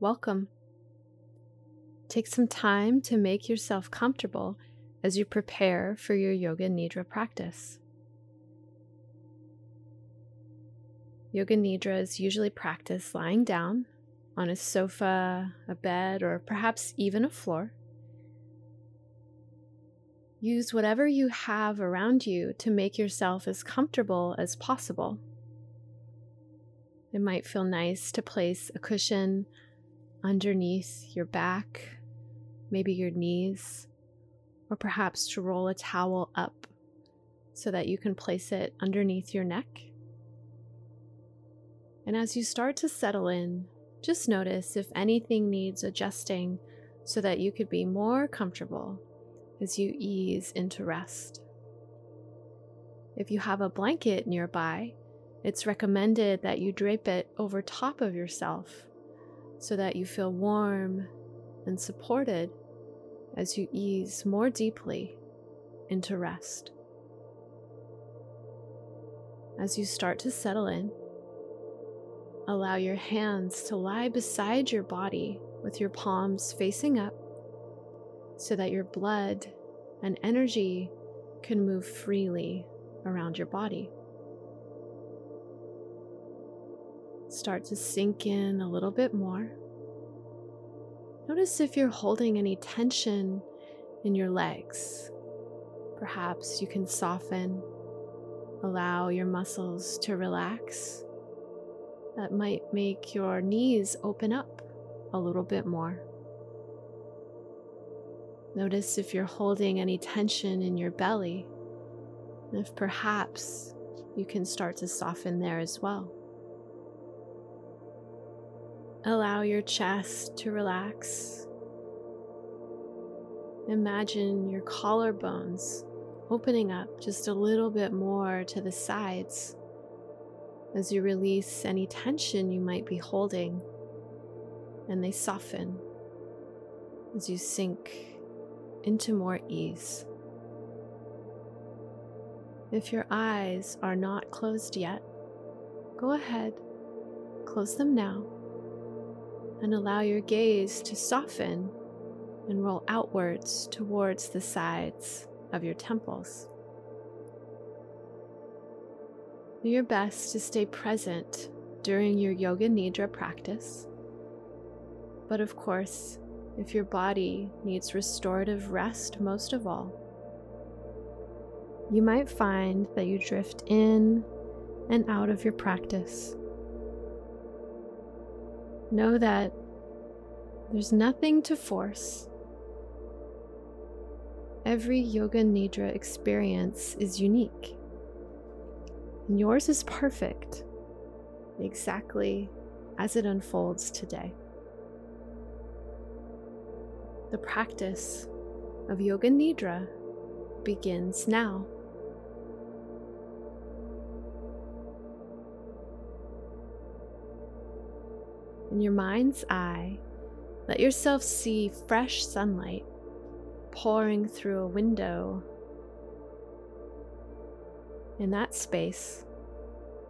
welcome. Take some time to make yourself comfortable as you prepare for your Yoga Nidra practice. Yoga Nidra is usually practiced lying down on a sofa, a bed, or perhaps even a floor. Use whatever you have around you to make yourself as comfortable as possible. It might feel nice to place a cushion underneath your back, maybe your knees, or perhaps to roll a towel up so that you can place it underneath your neck. And as you start to settle in, just notice if anything needs adjusting so that you could be more comfortable as you ease into rest. If you have a blanket nearby, it's recommended that you drape it over top of yourself so that you feel warm and supported as you ease more deeply into rest. As you start to settle in, allow your hands to lie beside your body with your palms facing up so that your blood and energy can move freely around your body. Start to sink in a little bit more. Notice if you're holding any tension in your legs. Perhaps you can soften, allow your muscles to relax. That might make your knees open up a little bit more. Notice if you're holding any tension in your belly, if perhaps you can start to soften there as well. Allow your chest to relax. Imagine your collarbones opening up just a little bit more to the sides as you release any tension you might be holding, and they soften as you sink into more ease. If your eyes are not closed yet, go ahead, close them now and allow your gaze to soften and roll outwards towards the sides of your temples. Do your best to stay present during your Yoga Nidra practice. But of course, if your body needs restorative rest most of all, you might find that you drift in and out of your practice Know that there's nothing to force. Every Yoga Nidra experience is unique, and yours is perfect exactly as it unfolds today. The practice of Yoga Nidra begins now. In your mind's eye, let yourself see fresh sunlight pouring through a window. In that space,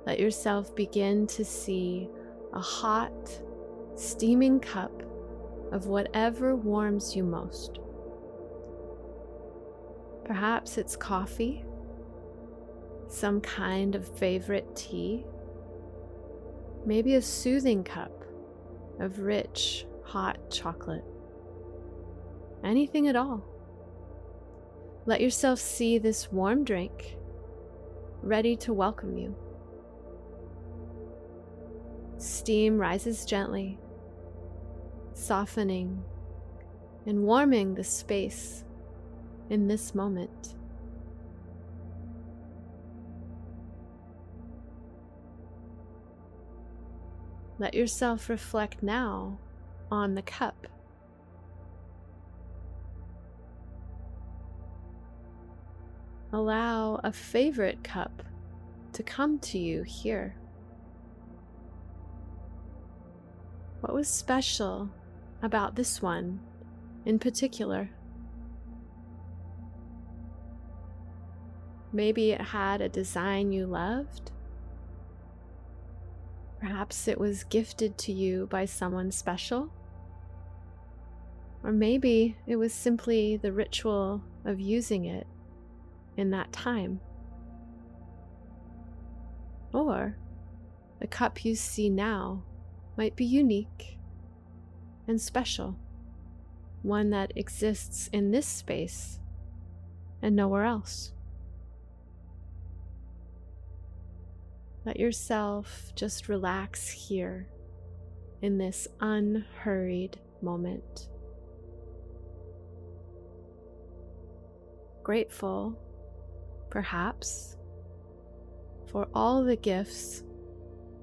let yourself begin to see a hot, steaming cup of whatever warms you most. Perhaps it's coffee, some kind of favorite tea, maybe a soothing cup of rich, hot chocolate. Anything at all. Let yourself see this warm drink ready to welcome you. Steam rises gently, softening and warming the space in this moment. Let yourself reflect now on the cup. Allow a favorite cup to come to you here. What was special about this one in particular? Maybe it had a design you loved Perhaps it was gifted to you by someone special. Or maybe it was simply the ritual of using it in that time. Or the cup you see now might be unique and special, one that exists in this space and nowhere else. Let yourself just relax here in this unhurried moment. Grateful, perhaps, for all the gifts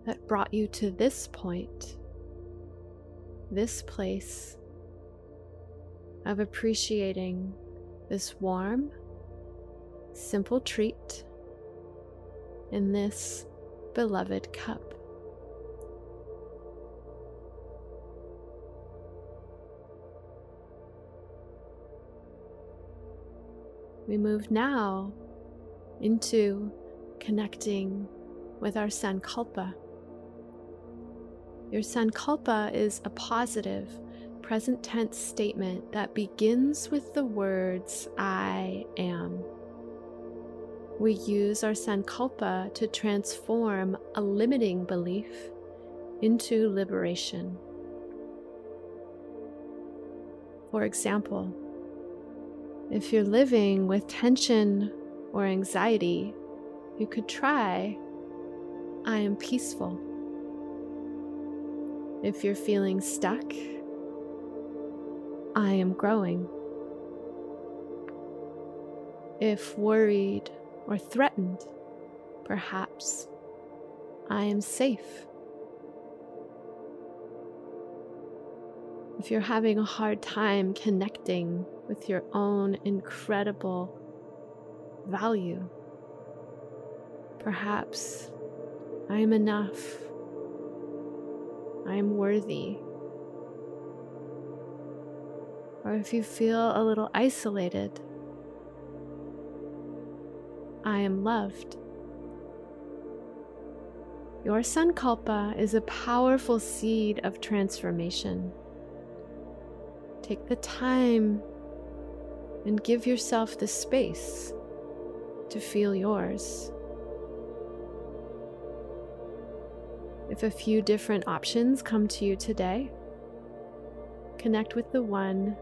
that brought you to this point, this place of appreciating this warm, simple treat in this beloved cup. We move now into connecting with our Sankalpa. Your Sankalpa is a positive, present tense statement that begins with the words I am. We use our Sankalpa to transform a limiting belief into liberation. For example, if you're living with tension or anxiety, you could try, I am peaceful. If you're feeling stuck, I am growing. If worried or threatened, perhaps I am safe. If you're having a hard time connecting with your own incredible value, perhaps I am enough. I am worthy. Or if you feel a little isolated, I am loved. Your Sankalpa is a powerful seed of transformation. Take the time and give yourself the space to feel yours. If a few different options come to you today, connect with the one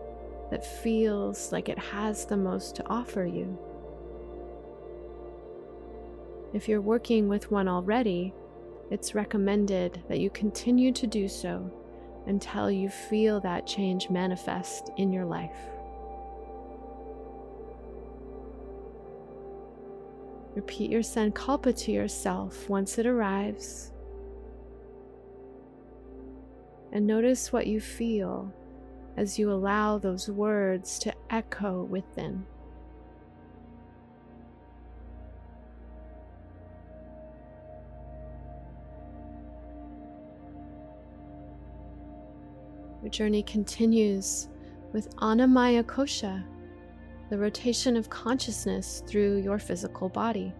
that feels like it has the most to offer you. If you're working with one already, it's recommended that you continue to do so until you feel that change manifest in your life. Repeat your Sankalpa to yourself once it arrives. And notice what you feel as you allow those words to echo within. Journey continues with Anamaya Kosha, the rotation of consciousness through your physical body.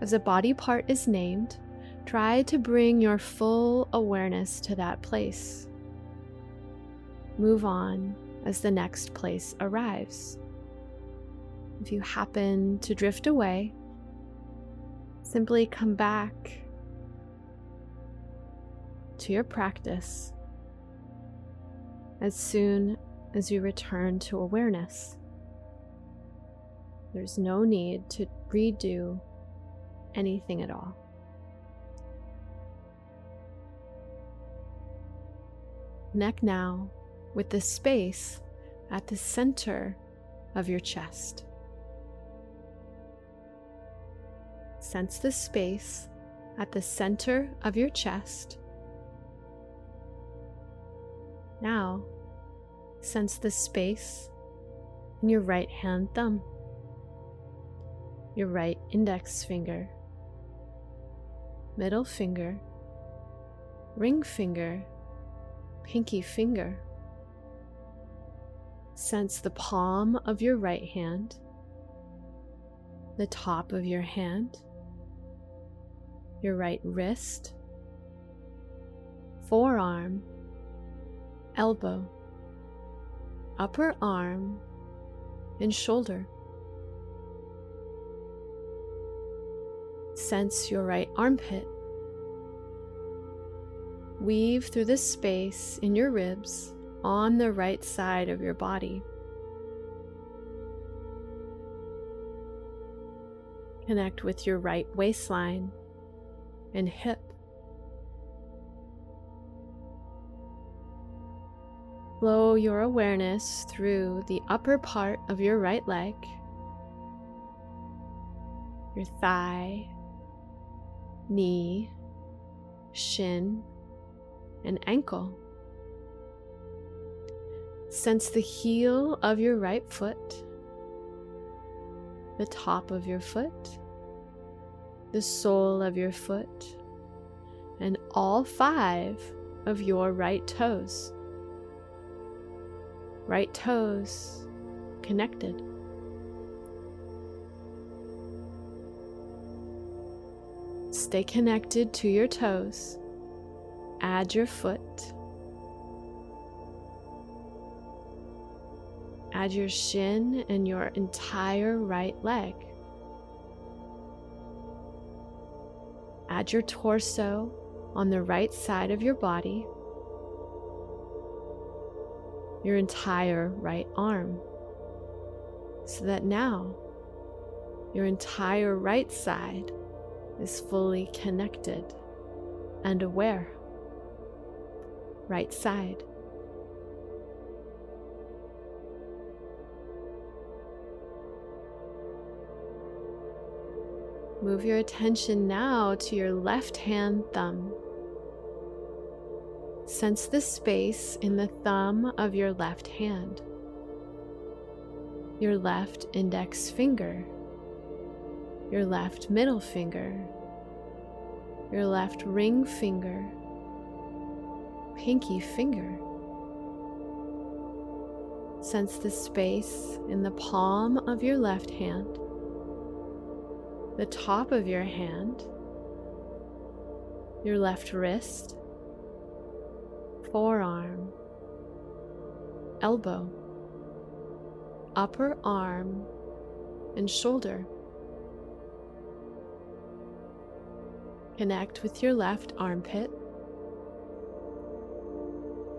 As a body part is named, try to bring your full awareness to that place. Move on as the next place arrives. If you happen to drift away, simply come back to your practice as soon as you return to awareness. There's no need to redo anything at all. Neck now with the space at the center of your chest. Sense the space at the center of your chest. Now, sense the space in your right hand thumb, your right index finger, middle finger, ring finger, pinky finger. Sense the palm of your right hand, the top of your hand, your right wrist, forearm, elbow, upper arm, and shoulder. Sense your right armpit. Weave through the space in your ribs on the right side of your body. Connect with your right waistline and hip. Your awareness through the upper part of your right leg, your thigh, knee, shin, and ankle. Sense the heel of your right foot, the top of your foot, the sole of your foot, and all five of your right toes. Right toes connected. Stay connected to your toes. Add your foot. Add your shin and your entire right leg. Add your torso on the right side of your body, your entire right arm, so that now your entire right side is fully connected and aware. Right side. Move your attention now to your left hand thumb. Sense the space in the thumb of your left hand, your left index finger, your left middle finger, your left ring finger, pinky finger. Sense the space in the palm of your left hand the top of your hand, your left wrist, forearm, elbow, upper arm, and shoulder. Connect with your left armpit.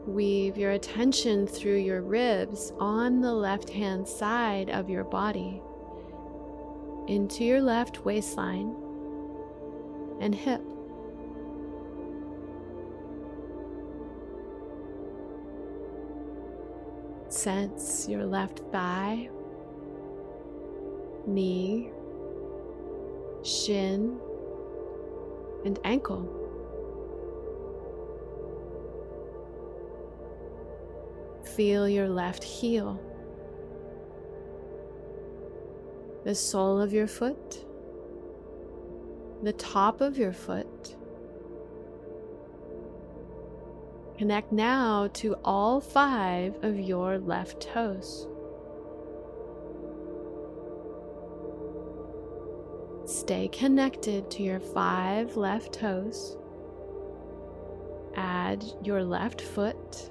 Weave your attention through your ribs on the left hand side of your body into your left waistline and hip. Sense your left thigh, knee, shin, and ankle. Feel your left heel the sole of your foot, the top of your foot. Connect now to all five of your left toes. Stay connected to your five left toes. Add your left foot,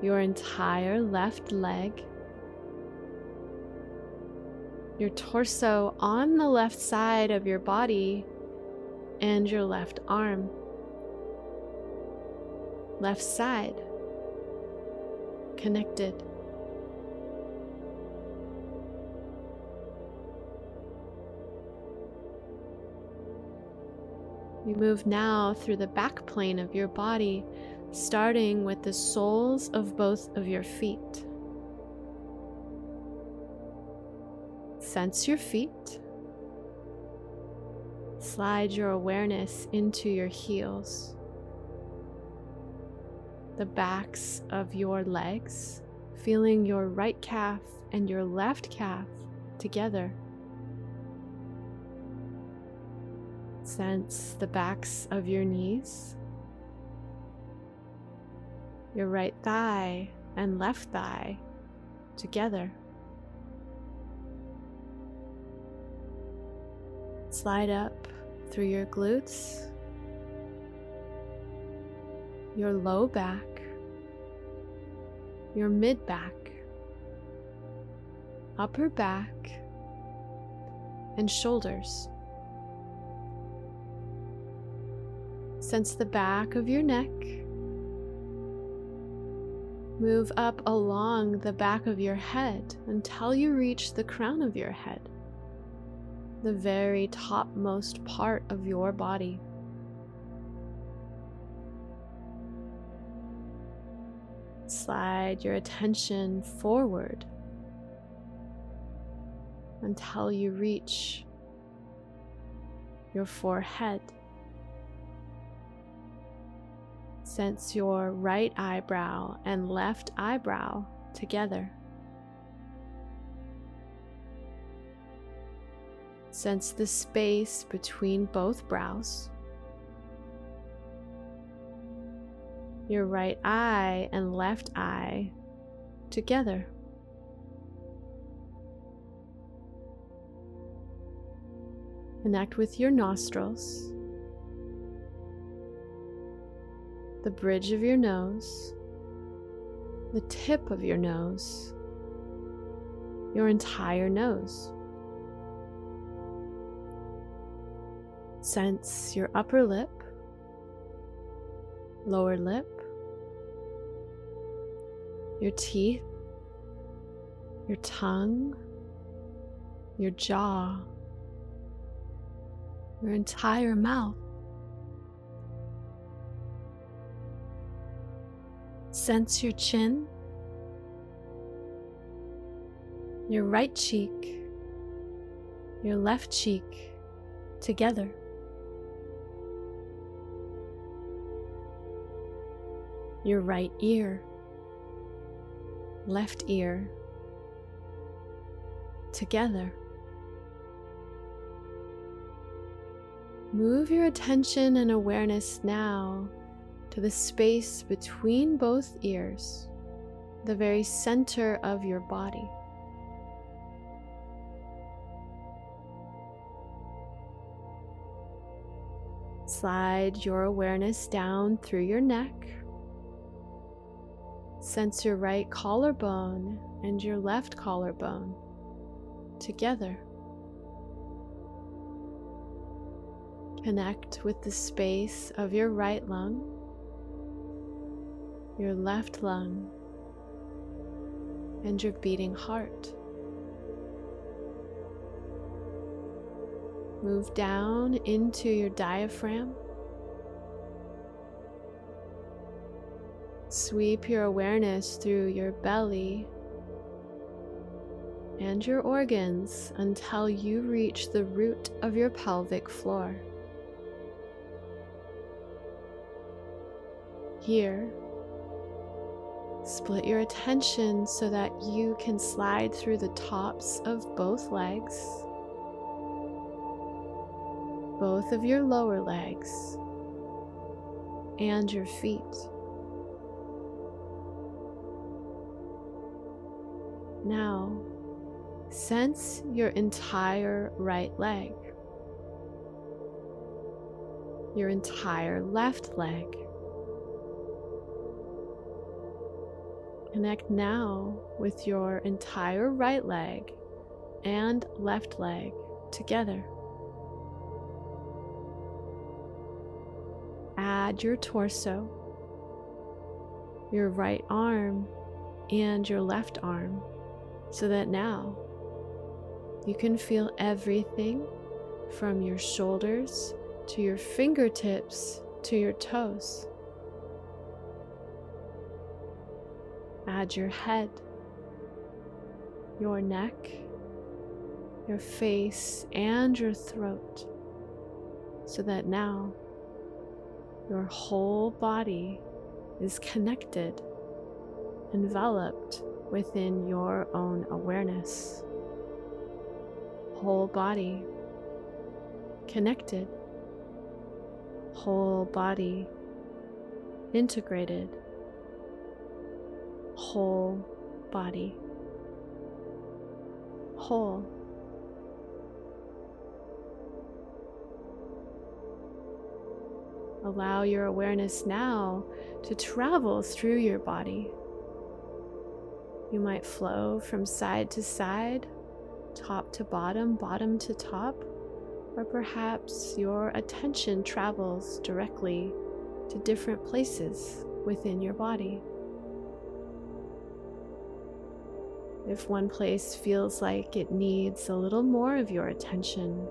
your entire left leg your torso on the left side of your body and your left arm. Left side connected. We move now through the back plane of your body, starting with the soles of both of your feet. Sense your feet. Slide your awareness into your heels, the backs of your legs, feeling your right calf and your left calf together. Sense the backs of your knees, your right thigh and left thigh together. Slide up through your glutes, your low back, your mid back, upper back, and shoulders. Sense the back of your neck. Move up along the back of your head until you reach the crown of your head, the very topmost part of your body. Slide your attention forward until you reach your forehead. Sense your right eyebrow and left eyebrow together. Sense the space between both brows. Your right eye and left eye together. Connect with your nostrils the bridge of your nose, the tip of your nose, your entire nose. Sense your upper lip, lower lip, your teeth, your tongue, your jaw, your entire mouth. Sense your chin, your right cheek, your left cheek together. Your right ear, left ear together. Move your attention and awareness now to the space between both ears, the very center of your body. Slide your awareness down through your neck. Sense your right collarbone and your left collarbone together. Connect with the space of your right lung your left lung, and your beating heart. Move down into your diaphragm. Sweep your awareness through your belly and your organs until you reach the root of your pelvic floor. Here, Split your attention so that you can slide through the tops of both legs, both of your lower legs, and your feet. Now, sense your entire right leg, your entire left leg. Connect now with your entire right leg and left leg together. Add your torso, your right arm, and your left arm so that now you can feel everything from your shoulders to your fingertips to your toes. Add your head, your neck, your face, and your throat so that now your whole body is connected, enveloped within your own awareness. Whole body connected, whole body integrated whole body. Whole. Allow your awareness now to travel through your body, You might flow from side to side, top to bottom, bottom to top, or perhaps your attention travels directly to different places within your body. If one place feels like it needs a little more of your attention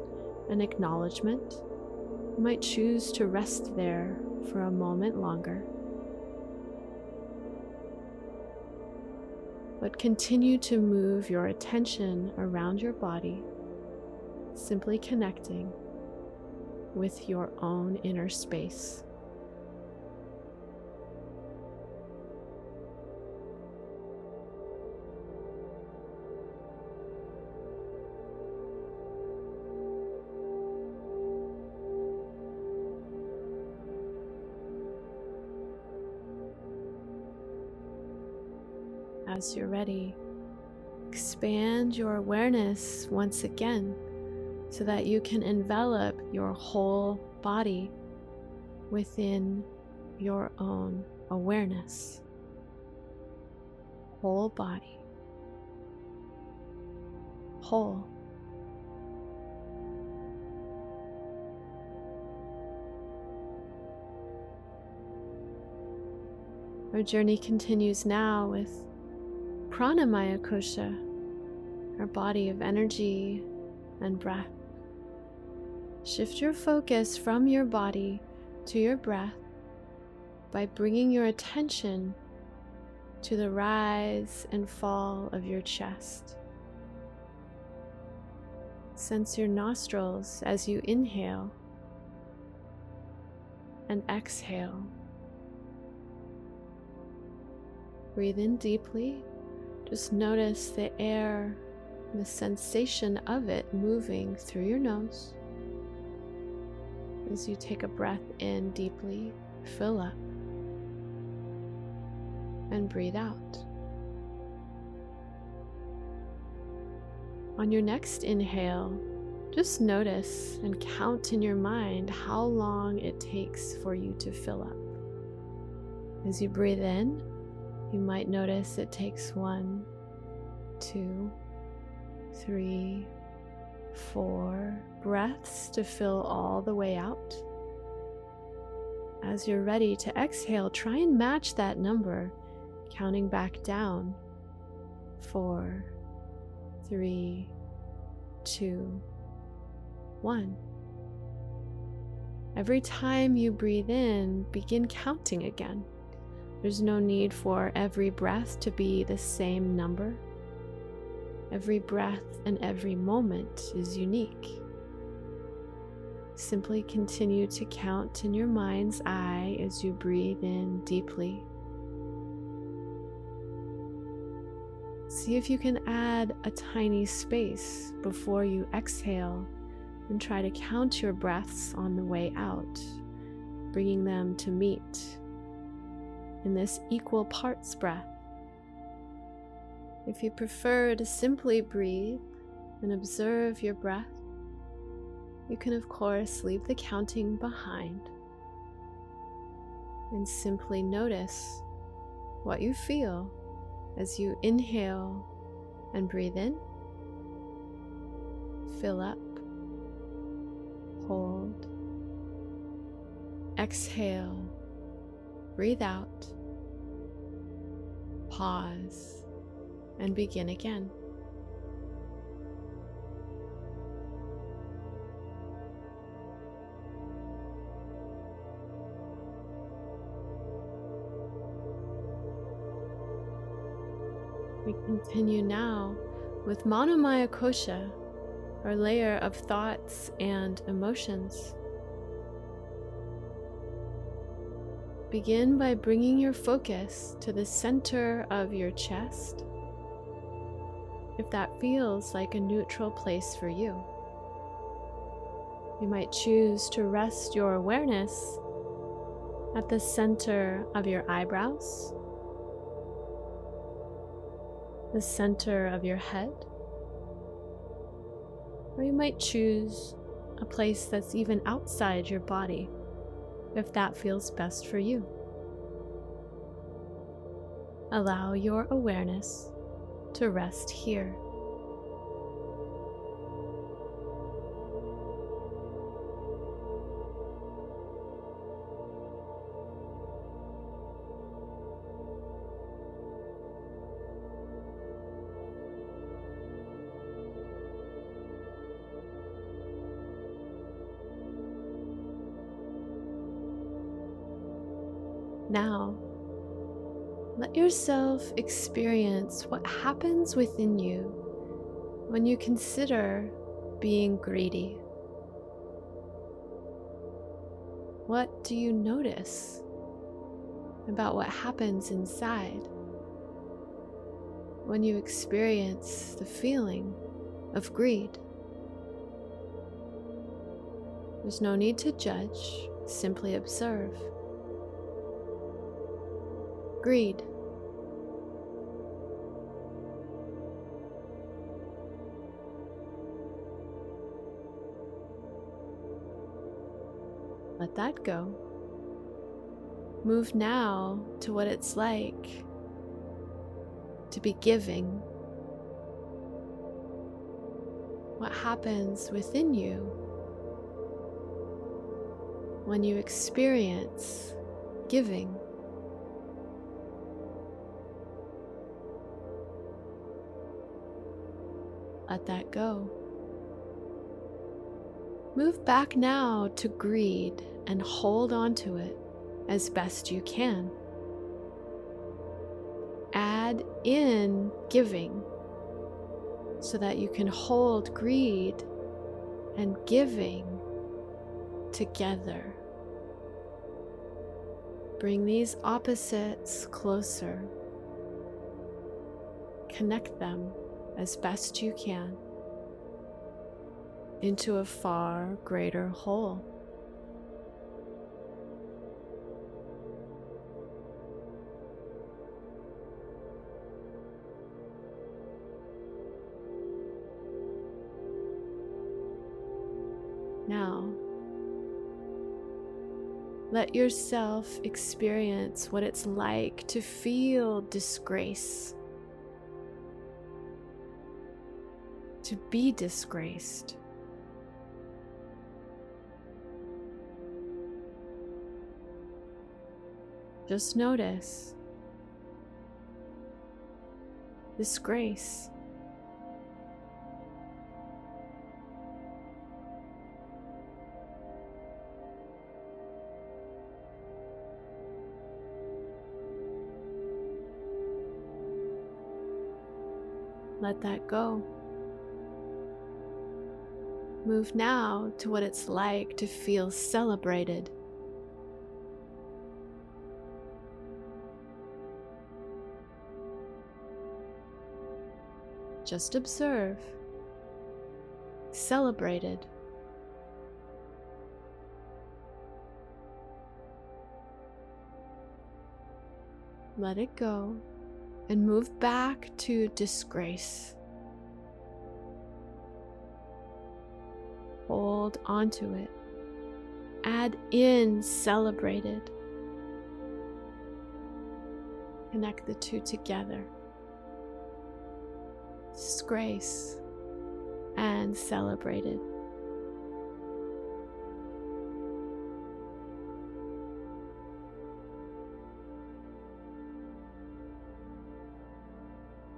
and acknowledgement, you might choose to rest there for a moment longer. But continue to move your attention around your body, simply connecting with your own inner space. As you're ready, expand your awareness once again so that you can envelop your whole body within your own awareness. Whole body. Whole. Our journey continues now with Pranamaya Kosha, our body of energy and breath. Shift your focus from your body to your breath by bringing your attention to the rise and fall of your chest. Sense your nostrils as you inhale and exhale. Breathe in deeply just notice the air the sensation of it moving through your nose. As you take a breath in deeply, fill up, and breathe out. On your next inhale, just notice and count in your mind how long it takes for you to fill up. As you breathe in, you might notice it takes one, two, three, four breaths to fill all the way out. As you're ready to exhale, try and match that number, counting back down. Four, three, two, one. Every time you breathe in, begin counting again. There's no need for every breath to be the same number. Every breath and every moment is unique. Simply continue to count in your mind's eye as you breathe in deeply. See if you can add a tiny space before you exhale and try to count your breaths on the way out, bringing them to meet in this equal parts breath. If you prefer to simply breathe and observe your breath, you can, of course, leave the counting behind and simply notice what you feel as you inhale and breathe in, fill up, hold, exhale Breathe out, pause, and begin again. We continue now with Manomaya Kosha, our layer of thoughts and emotions. Begin by bringing your focus to the center of your chest, if that feels like a neutral place for you. You might choose to rest your awareness at the center of your eyebrows, the center of your head, or you might choose a place that's even outside your body if that feels best for you. Allow your awareness to rest here. Yourself experience what happens within you when you consider being greedy. What do you notice about what happens inside when you experience the feeling of greed? There's no need to judge, simply observe greed. Let that go. Move now to what it's like to be giving. What happens within you when you experience giving? let that go. Move back now to greed and hold on to it as best you can. Add in giving so that you can hold greed and giving together. Bring these opposites closer. Connect them as best you can into a far greater whole. Now, let yourself experience what it's like to feel disgrace to be disgraced. Just notice this grace. Let that go. Move now to what it's like to feel celebrated. Just observe. Celebrated. Let it go and move back to disgrace. hold onto it. Add in celebrated. Connect the two together. Disgrace and celebrated.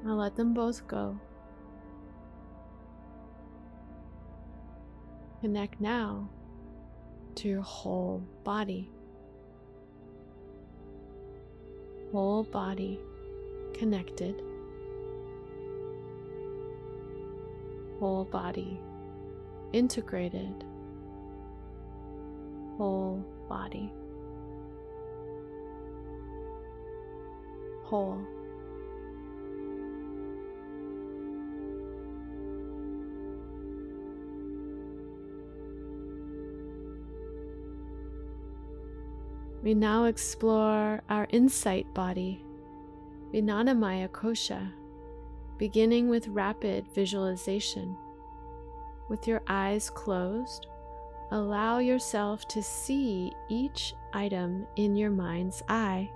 Now let them both go. Connect now to your whole body. Whole body connected. Whole body integrated. Whole body. Whole. We now explore our insight body, Vijnanamaya Kosha, beginning with rapid visualization. With your eyes closed, allow yourself to see each item in your mind's eye,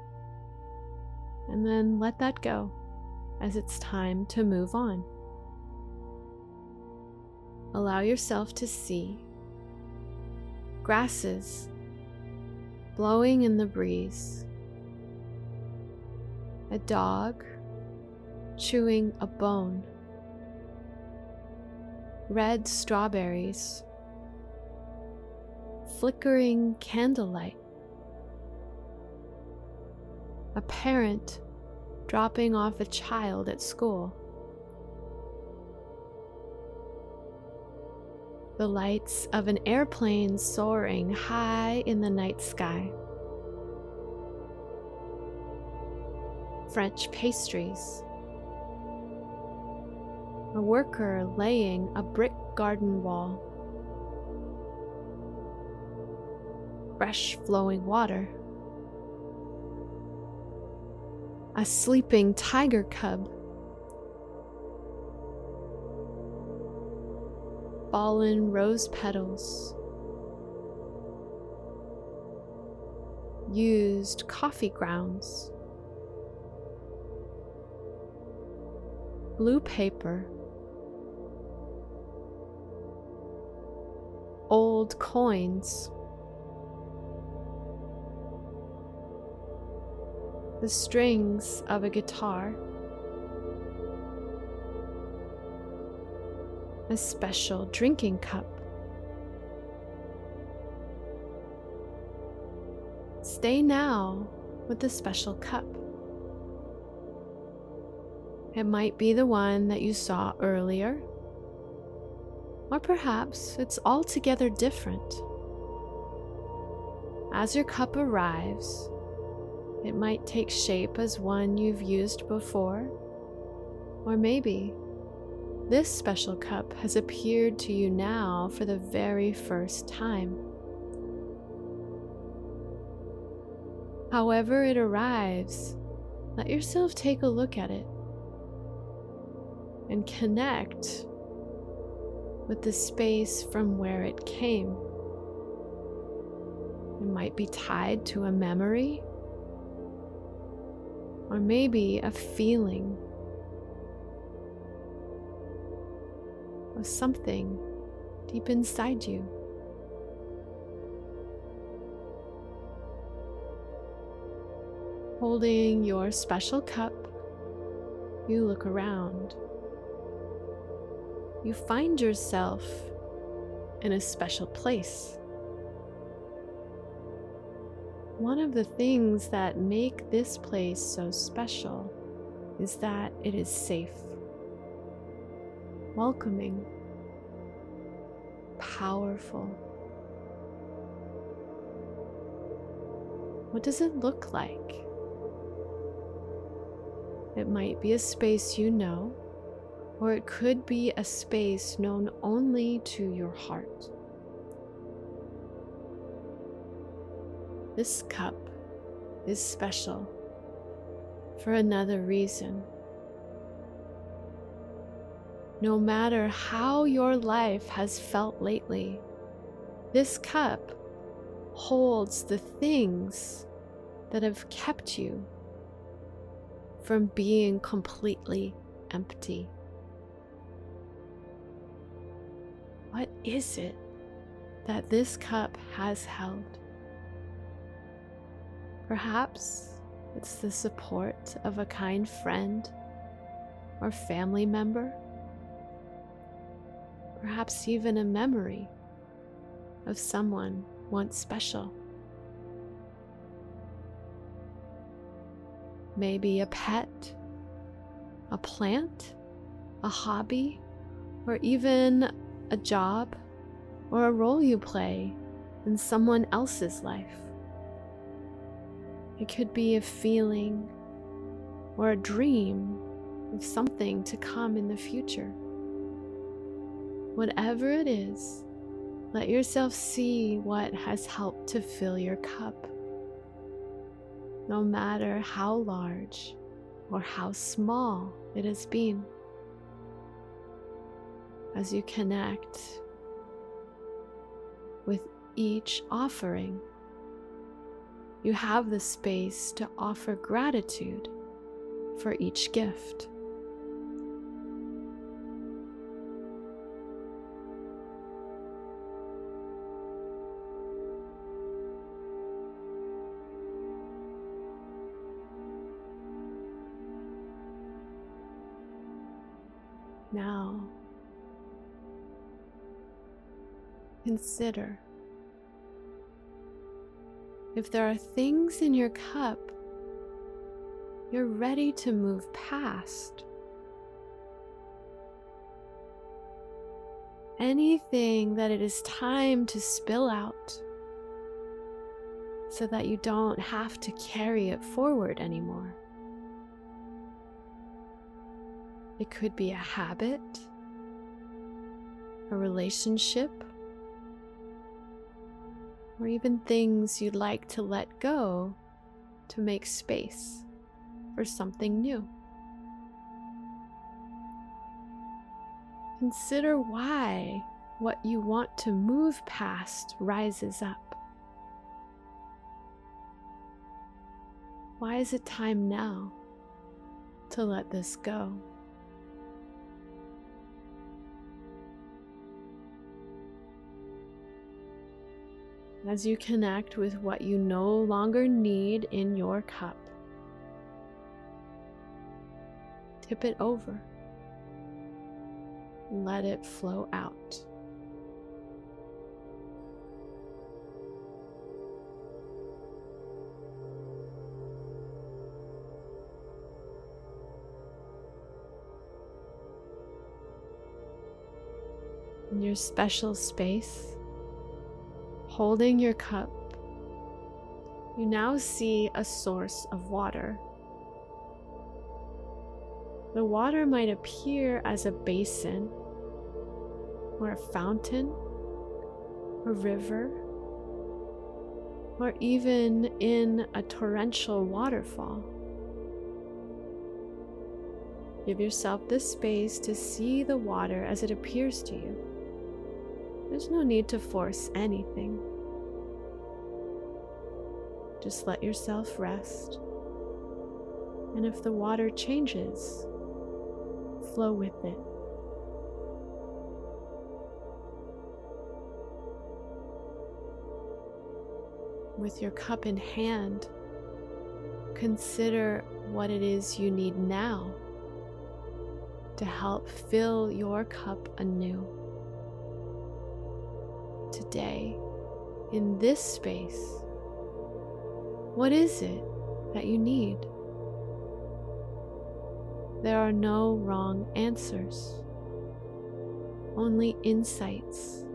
and then let that go. as it's time to move on. Allow yourself to see grasses blowing in the breeze, a dog chewing a bone, red strawberries, flickering candlelight, a parent dropping off a child at school. The lights of an airplane soaring high in the night sky. French pastries. A worker laying a brick garden wall. Fresh flowing water. a sleeping tiger cub. Fallen rose petals. Used coffee grounds. Blue paper. Old coins. the strings of a guitar, a special drinking cup. Stay now with the special cup. It might be the one that you saw earlier, or perhaps it's altogether different. As your cup arrives, it might take shape as one you've used before, or maybe this special cup has appeared to you now for the very first time. However, it arrives, let yourself take a look at it and connect with the space from where it came. It might be tied to a memory or maybe a feeling of something deep inside you. Holding your special cup, you look around. You find yourself in a special place. One of the things that make this place so special is that it is safe, welcoming, powerful. What does it look like? It might be a space you know, or it could be a space known only to your heart. This cup is special for another reason. No matter how your life has felt lately, this cup holds the things that have kept you from being completely empty. What is it that this cup has held? Perhaps it's the support of a kind friend or family member. Perhaps even a memory of someone once special. Maybe a pet, a plant, a hobby, or even a job or a role you play in someone else's life. It could be a feeling or a dream of something to come in the future. Whatever it is, let yourself see what has helped to fill your cup. No matter how large or how small it has been. As you connect with each offering you have the space to offer gratitude for each gift. Consider if there are things in your cup you're ready to move past. Anything that it is time to spill out so that you don't have to carry it forward anymore. It could be a habit, a relationship, or even things you'd like to let go to make space for something new. Consider why what you want to move past rises up. Why is it time now to let this go? As you connect with what you no longer need in your cup, tip it over let it flow out. In your special space, holding your cup, you now see a source of water. The water might appear as a basin, or a fountain, a river, or even in a torrential waterfall. Give yourself the space to see the water as it appears to you. There's no need to force anything. Just let yourself rest. And if the water changes, flow with it. With your cup in hand, consider what it is you need now to help fill your cup anew. Today, in this space, what is it that you need? There are no wrong answers, only insights.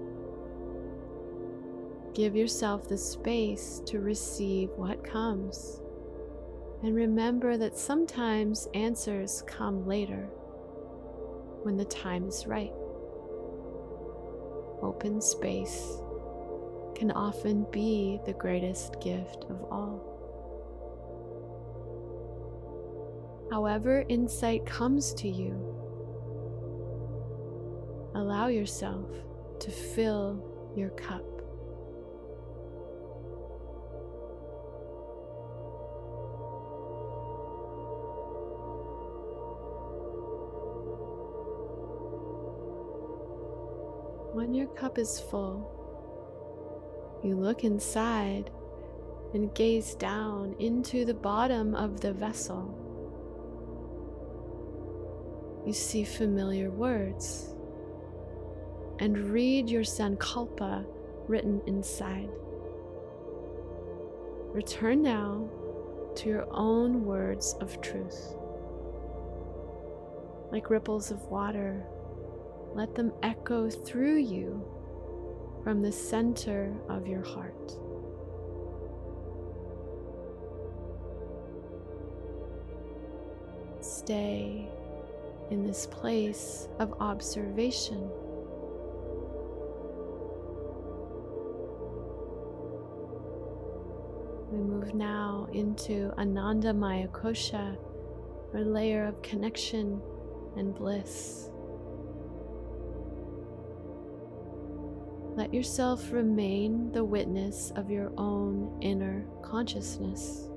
Give yourself the space to receive what comes. And remember that sometimes answers come later when the time is right. Open space can often be the greatest gift of all. however insight comes to you. Allow yourself to fill your cup. When your cup is full, you look inside and gaze down into the bottom of the vessel you see familiar words and read your sankalpa written inside. Return now to your own words of truth. Like ripples of water, let them echo through you from the center of your heart. Stay in this place of observation. We move now into Anandamaya Kosha, or layer of connection and bliss. Let yourself remain the witness of your own inner consciousness.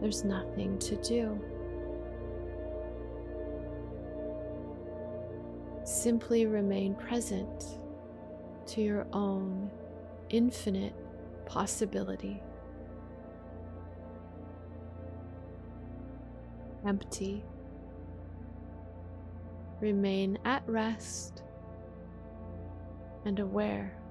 There's nothing to do. Simply remain present to your own infinite possibility. Empty remain at rest and aware.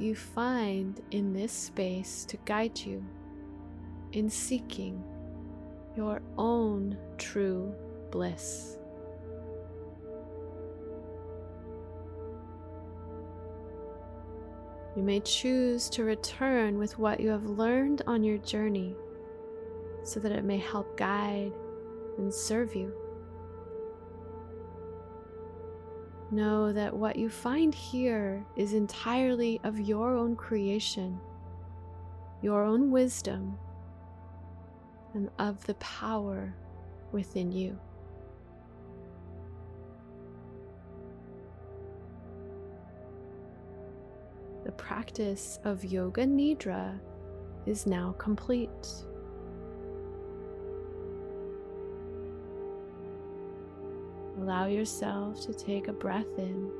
You find in this space to guide you in seeking your own true bliss. You may choose to return with what you have learned on your journey so that it may help guide and serve you. Know that what you find here is entirely of your own creation, your own wisdom, and of the power within you. The practice of Yoga Nidra is now complete. Allow yourself to take a breath in.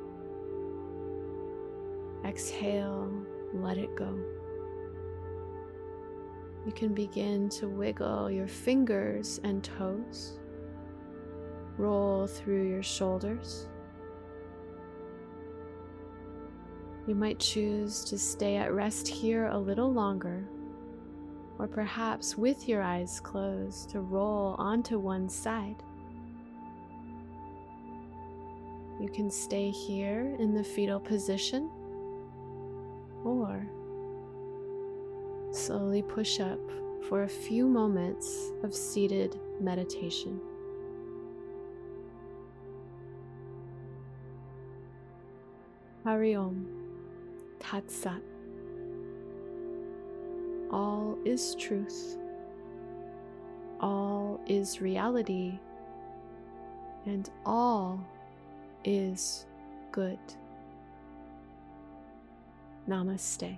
Exhale, let it go. You can begin to wiggle your fingers and toes, roll through your shoulders. You might choose to stay at rest here a little longer, or perhaps with your eyes closed to roll onto one side. You can stay here in the fetal position or slowly push up for a few moments of seated meditation. Hari Om Tat Sat. All is truth. All is reality. And all is good. Namaste.